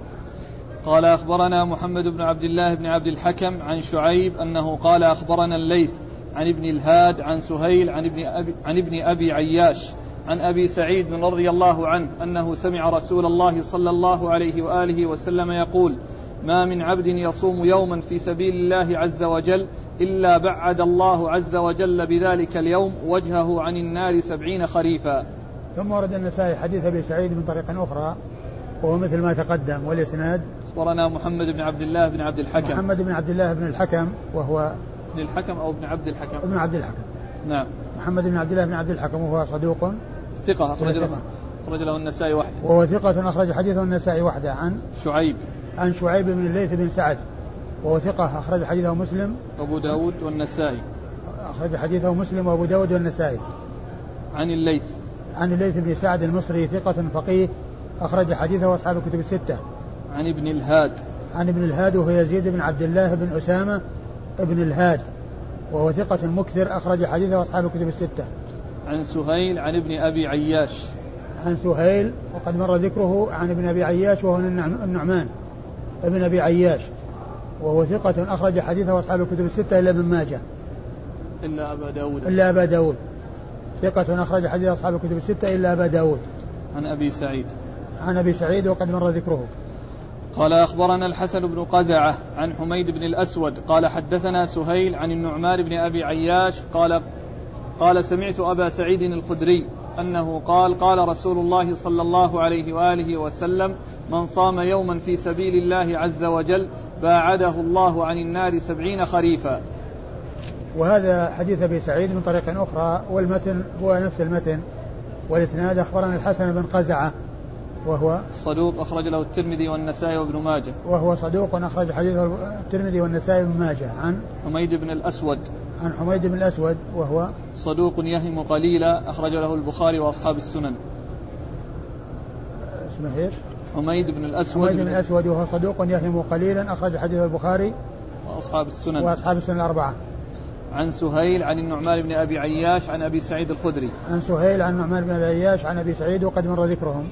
S1: قال أخبرنا محمد بن عبد الله بن عبد الحكم عن شعيب أنه قال أخبرنا الليث عن ابن الهاد عن سهيل عن ابن أبي, عن ابن أبي عياش عن أبي سعيد رضي الله عنه أنه سمع رسول الله صلى الله عليه وآله وسلم يقول ما من عبد يصوم يوما في سبيل الله عز وجل إلا بعد الله عز وجل بذلك اليوم وجهه عن النار سبعين خريفا.
S2: ثم ورد النسائي حديث أبي سعيد من طريق أخرى وهو مثل ما تقدم والإسناد.
S1: أخبرنا محمد بن عبد الله بن عبد الحكم.
S2: محمد بن عبد الله بن الحكم وهو
S1: بن الحكم أو ابن عبد الحكم؟
S2: ابن عبد الحكم.
S1: نعم.
S2: محمد بن عبد الله بن عبد الحكم وهو صدوق.
S1: ثقة أخرج له أخرج له النسائي وحده.
S2: وهو ثقة أخرج حديثه النسائي وحده عن
S1: شعيب.
S2: عن شعيب بن الليث بن سعد. وهو ثقة أخرج حديثه مسلم.
S1: أبو داود والنسائي.
S2: أخرج حديثه مسلم وأبو داود والنسائي.
S1: عن الليث.
S2: عن الليث بن سعد المصري ثقة فقيه أخرج حديثه أصحاب الكتب الستة.
S1: عن ابن الهاد.
S2: عن ابن الهاد وهو يزيد بن عبد الله بن أسامة ابن الهاد وهو ثقة مكثر أخرج حديثه أصحاب الكتب الستة.
S1: عن سهيل عن ابن أبي عياش.
S2: عن سهيل وقد مر ذكره عن ابن أبي عياش وهو النعمان. ابن أبي عياش. وهو ثقة أخرج حديثه أصحاب الكتب الستة إلا ابن ماجه.
S1: إلا أبا داود.
S2: إلا أبا داود. ثقة أخرج حديث أصحاب الكتب الستة إلا أبا داود.
S1: عن أبي سعيد.
S2: عن أبي سعيد وقد مر ذكره.
S1: قال أخبرنا الحسن بن قزعة عن حميد بن الأسود. قال حدثنا سهيل عن النعمان بن أبي عياش. قال قال سمعت أبا سعيد الخدري أنه قال قال رسول الله صلى الله عليه وآله وسلم من صام يوما في سبيل الله عز وجل باعده الله عن النار سبعين خريفا.
S2: وهذا حديث أبي سعيد من طريق أخرى والمتن هو نفس المتن والإسناد أخبرنا الحسن بن قزعة وهو
S1: صدوق أخرج له الترمذي والنسائي وابن ماجه.
S2: وهو صدوق أخرج حديثه الترمذي والنسائي وابن ماجه عن
S1: حميد بن الأسود.
S2: عن حميد بن الأسود وهو
S1: صدوق يهم قليلا أخرج له البخاري وأصحاب السنن.
S2: اسمه إيش؟
S1: حميد بن الأسود.
S2: حميد بن الأسود وهو صدوق يهم قليلا أخرج حديث البخاري
S1: وأصحاب السنن.
S2: وأصحاب السنن الأربعة.
S1: عن سهيل عن النعمان بن أبي عياش عن أبي سعيد الخدري.
S2: عن سهيل عن النعمان بن أبي عياش عن أبي سعيد وقد مر ذكرهم.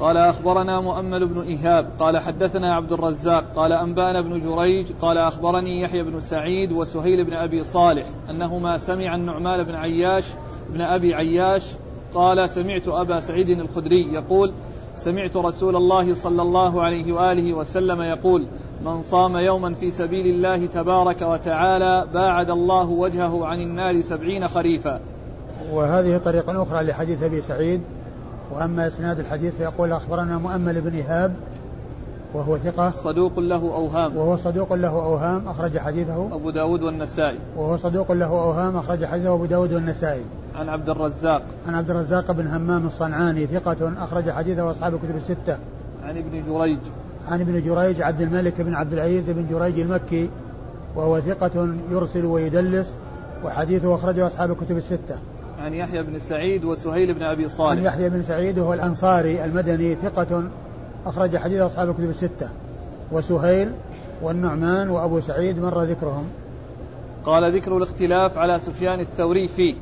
S1: قال أخبرنا مؤمل بن إيهاب. قال حدثنا عبد الرزاق. قال أنبانا بن جريج. قال أخبرني يحيى بن سعيد وسهيل بن أبي صالح أنهما سمع النعمان بن عياش بن أبي عياش. قال سمعت أبا سعيد الخدري يقول سمعت رسول الله صلى الله عليه وآله وسلم يقول من صام يوما في سبيل الله تبارك وتعالى باعد الله وجهه عن النار سبعين خريفا.
S2: وهذه طريقة أخرى لحديث أبي سعيد وأما إسناد الحديث فيقول أخبرنا مؤمل بن إيهاب وهو ثقة.
S1: صدوق له أوهام.
S2: وهو صدوق له أوهام أخرج حديثه.
S1: أبو داود والنسائي.
S2: وهو صدوق له أوهام أخرج حديثه أبو داود والنسائي.
S1: عن عبد الرزاق.
S2: عن عبد الرزاق بن همام الصنعاني ثقة أخرج حديثه أصحاب الكتب الستة.
S1: عن ابن جريج.
S2: عن ابن جريج عبد الملك بن عبد العزيز بن جريج المكي. وهو ثقة يرسل ويدلس وحديثه أخرجه أصحاب الكتب الستة.
S1: عن يحيى بن سعيد وسهيل بن أبي صالح.
S2: عن يحيى بن سعيد وهو الأنصاري المدني ثقة أخرج حديث أصحاب الكتب الستة وسهيل والنعمان وأبو سعيد مر ذكرهم.
S1: قال ذكر الاختلاف على سفيان الثوري فيه.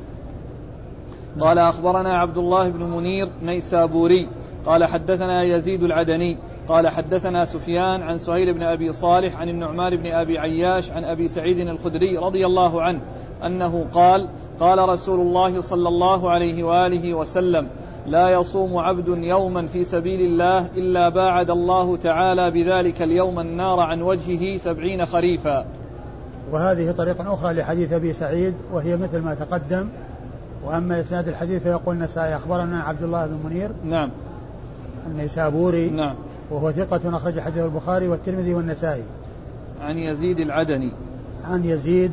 S1: قال أخبرنا عبد الله بن منير نيسابوري. قال حدثنا يزيد العدني. قال حدثنا سفيان عن سهيل بن أبي صالح عن النعمان بن أبي عياش عن أبي سعيد الخدري رضي الله عنه أنه قال قال رسول الله صلى الله عليه وآله وسلم لا يصوم عبد يوما في سبيل الله إلا باعد الله تعالى بذلك اليوم النار عن وجهه سبعين خريفا.
S2: وهذه طريقة أخرى لحديث أبي سعيد وهي مثل ما تقدم وأما إسناد الحديث فيقول النسائي أخبرنا عبد الله بن منير
S1: نعم.
S2: النيسابوري
S1: نعم.
S2: وهو ثقة أخرج حديث البخاري والترمذي والنسائي.
S1: عن يزيد العدني.
S2: عن يزيد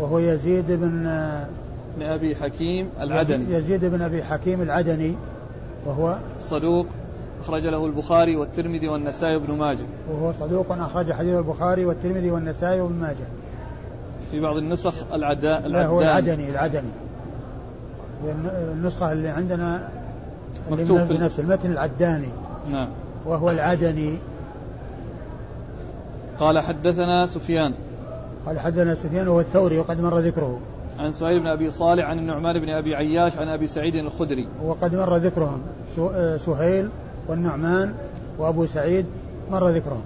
S2: وهو يزيد بن
S1: بن أبي حكيم العدني.
S2: يزيد بن أبي حكيم العدني وهو
S1: صدوق أخرج له البخاري والترمذي والنسائي وابن ماجه.
S2: وهو صدوق أخرج حديث البخاري والترمذي والنسائي وابن ماجه.
S1: في بعض النسخ العدا
S2: لا هو العدني العدني. النسخة اللي عندنا
S1: مكتوب
S2: في نفس المتن العداني.
S1: نعم.
S2: وهو العدني.
S1: قال حدثنا سفيان.
S2: قال حدثنا سفيان وهو الثوري وقد مر ذكره.
S1: عن سهيل بن أبي صالح عن النعمان بن أبي عياش عن أبي سعيد الخدري.
S2: وقد مر ذكرهم. آه، سهيل والنعمان وأبو سعيد مر ذكرهم.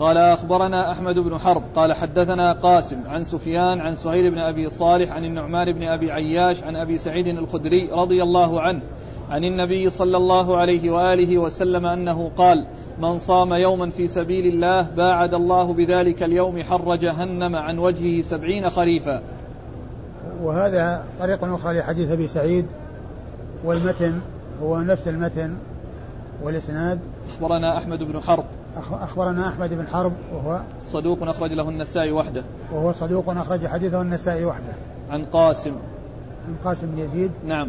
S1: قال أخبرنا أحمد بن حرب. قال حدثنا قاسم عن سفيان عن سهيل بن أبي صالح عن النعمان بن أبي عياش عن أبي سعيد الخدري رضي الله عنه عن النبي صلى الله عليه وآله وسلم أنه قال من صام يوما في سبيل الله باعد الله بذلك اليوم حر جهنم عن وجهه سبعين خريفا.
S2: وهذا طريق أخرى لحديث أبي سعيد والمتن هو نفس المتن والإسناد.
S1: أخبرنا أحمد بن حرب.
S2: أخبرنا أحمد بن حرب وهو
S1: صدوق أخرج له النسائي وحده.
S2: وهو صدوق أخرج حديثه النسائي وحده.
S1: عن قاسم.
S2: عن قاسم بن يزيد.
S1: نعم.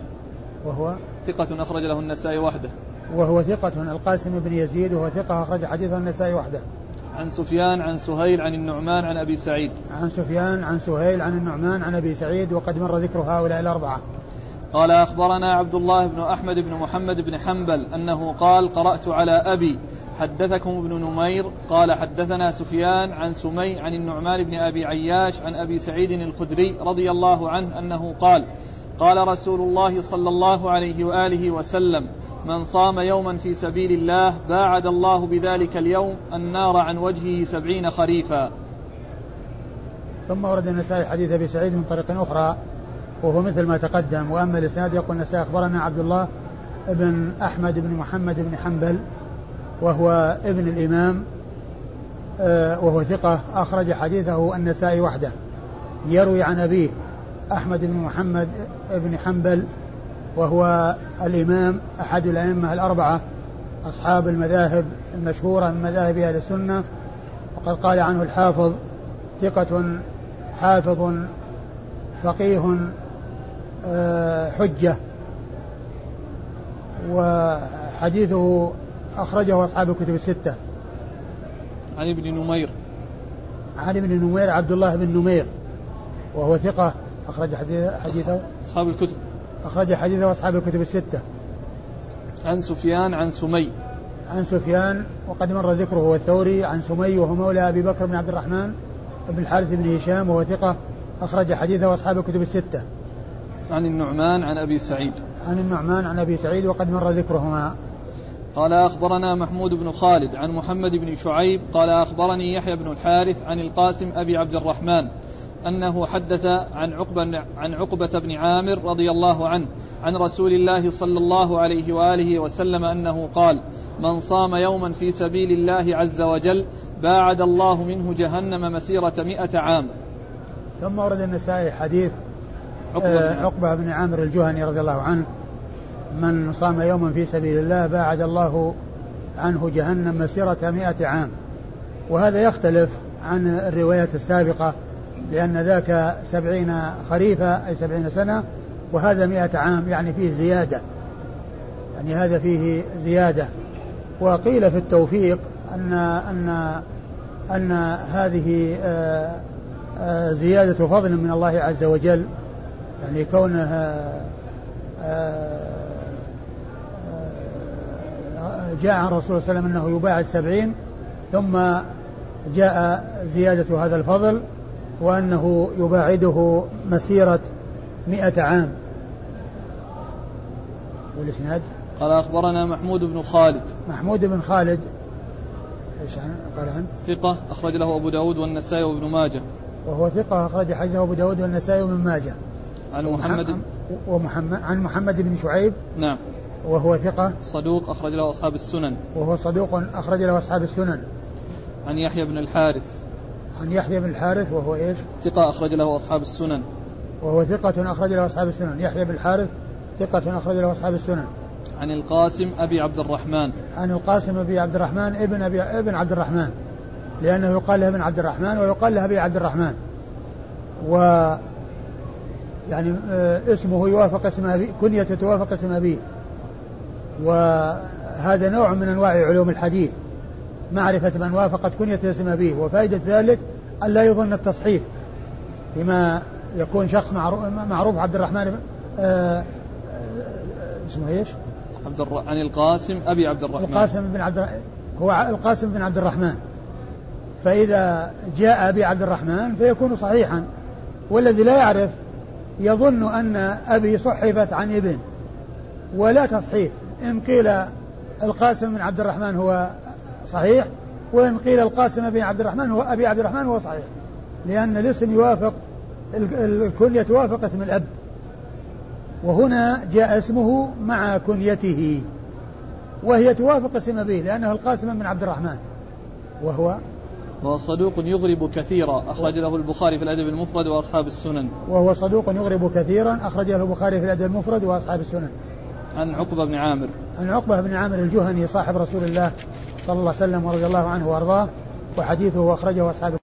S2: وهو
S1: ثقة أخرج له النسائي وحده.
S2: وهو ثقة القاسم بن يزيد وهو ثقة أخرج حديثه النسائي وحده.
S1: عن سفيان عن سهيل عن النعمان عن أبي سعيد.
S2: عن سفيان عن سهيل عن النعمان عن أبي سعيد وقد مر ذكر هؤلاء الأربعة.
S1: قال أخبرنا عبد الله بن أحمد بن محمد بن حنبل أنه قال قرأت على أبي حدثكم ابن نمير قال حدثنا سفيان عن سمي عن النعمان بن أبي عياش عن أبي سعيد الخدري رضي الله عنه أنه قال قال رسول الله صلى الله عليه وآله وسلم من صام يوما في سبيل الله باعد الله بذلك اليوم النار عن وجهه سبعين خريفا.
S2: ثم ورد النسائي حديث أبي سعيد من طريق أخرى وهو مثل ما تقدم وأما الإسناد يقول النسائي أخبرنا عبد الله بن أحمد بن محمد بن حنبل وهو ابن الإمام آه، وهو ثقة أخرج حديثه النسائي وحده. يروي عن أبيه أحمد بن محمد بن حنبل وهو الإمام أحد الأئمة الأربعة أصحاب المذاهب المشهورة من مذاهب أهل السنة. وقد قال عنه الحافظ ثقة حافظ فقيه آه، حجة. وحديثه أخرجه أصحاب الكتب الستة.
S1: عن ابن نمير.
S2: عن ابن نمير عبد الله بن نمير وهو ثقة أخرج حديثه.
S1: أصحاب الكتب.
S2: أخرج حديثه أصحاب الكتب الستة
S1: عن سفيان عن سمي
S2: عن سفيان وقد مر ذكره هو الثوري عن سمي وهو مولى أبي بكر بن عبد الرحمن بن الحارث بن هشام وهو ثقة أخرج حديثه أصحاب الكتب الستة.
S1: عن النعمان عن أبي سعيد.
S2: عن النعمان عن أبي سعيد وقد مر ذكرهما.
S1: قال أخبرنا محمود بن خالد عن محمد بن شعيب قال أخبرني يحيى بن الحارث عن القاسم أبي عبد الرحمن أنه حدث عن عقبة عن عقبة بن عامر رضي الله عنه عن رسول الله صلى الله عليه وآله وسلم أنه قال من صام يوما في سبيل الله عز وجل باعد الله منه جهنم مسيرة مئة عام.
S2: ثم ورد النسائي حديث عقبة, آه عقبة بن عامر الجهني رضي الله عنه من صام يوما في سبيل الله باعد الله عنه جهنم مسيرة مئة عام. وهذا يختلف عن الروايات السابقة لأن ذاك سبعين خريفا أي سبعين سنة وهذا مئة عام يعني فيه زيادة. يعني هذا فيه زيادة. وقيل في التوفيق أن أن أن هذه آه، آه، زيادة فضل من الله عز وجل. يعني كونها آه، جاء عن الرسول صلى الله عليه وسلم أنه يباعد سبعين ثم جاء زيادة هذا الفضل. وأنه يباعده مسيرة مئة عام. والإسناد؟
S1: قال أخبرنا محمود بن خالد.
S2: محمود بن خالد. إيش قال عنه؟
S1: ثقة أخرج له أبو داود والنسائي وابن ماجه.
S2: وهو ثقة أخرج حديثه أبو داود والنسائي وابن ماجه.
S1: عن محمد
S2: ومحمد عن محمد بن شعيب.
S1: نعم.
S2: وهو ثقة.
S1: صدوق أخرج له أصحاب السنن.
S2: وهو صدوق أخرج له أصحاب السنن.
S1: عن يحيى بن الحارث.
S2: عن يحيى بن الحارث وهو إيش؟
S1: ثقة أخرج له أصحاب السنن.
S2: وهو ثقة أخرج له أصحاب السنن. يحيى بن الحارث ثقة أخرج له أصحاب السنن.
S1: عن القاسم أبي عبد الرحمن.
S2: عن القاسم أبي عبد الرحمن ابن أبي ابن عبد الرحمن. لأنه يقال له ابن عبد الرحمن ويقال له أبي عبد الرحمن. و يعني آه، اسمه يوافق اسم أبي كنيته توافق اسم أبيه. وهذا نوع من أنواع علوم الحديث. معرفة من وافقت كنية اسم أبيه وفائدة ذلك أن لا يظن التصحيف فيما يكون شخص معروف عبد الرحمن آه، آه، اسمه إيش؟
S1: عبد الر... عن القاسم أبي عبد الرحمن.
S2: القاسم بن عبد هو القاسم بن عبد الرحمن. فإذا جاء أبي عبد الرحمن فيكون صحيحا والذي لا يعرف يظن أن أبي صحفت عن ابن ولا تصحيح. إن قيل القاسم بن عبد الرحمن هو صحيح وإن قيل القاسم بن عبد الرحمن هو أبي عبد الرحمن هو صحيح لأن الاسم يوافق الكنية توافق اسم الأب. وهنا جاء اسمه مع كنيته وهي توافق اسم أبيه لأنه القاسم بن عبد الرحمن وهو
S1: وهو صدوق يغرب كثيرا أخرج له البخاري في الأدب المفرد وأصحاب السنن.
S2: وهو صدوق يغرب كثيرا أخرج له البخاري في الأدب المفرد وأصحاب السنن.
S1: عن عقبة بن عامر.
S2: عن عقبة بن عامر الجهني صاحب رسول الله صلى الله عليه وسلم ورضي الله عنه وأرضاه وحديثه أخرجه أصحاب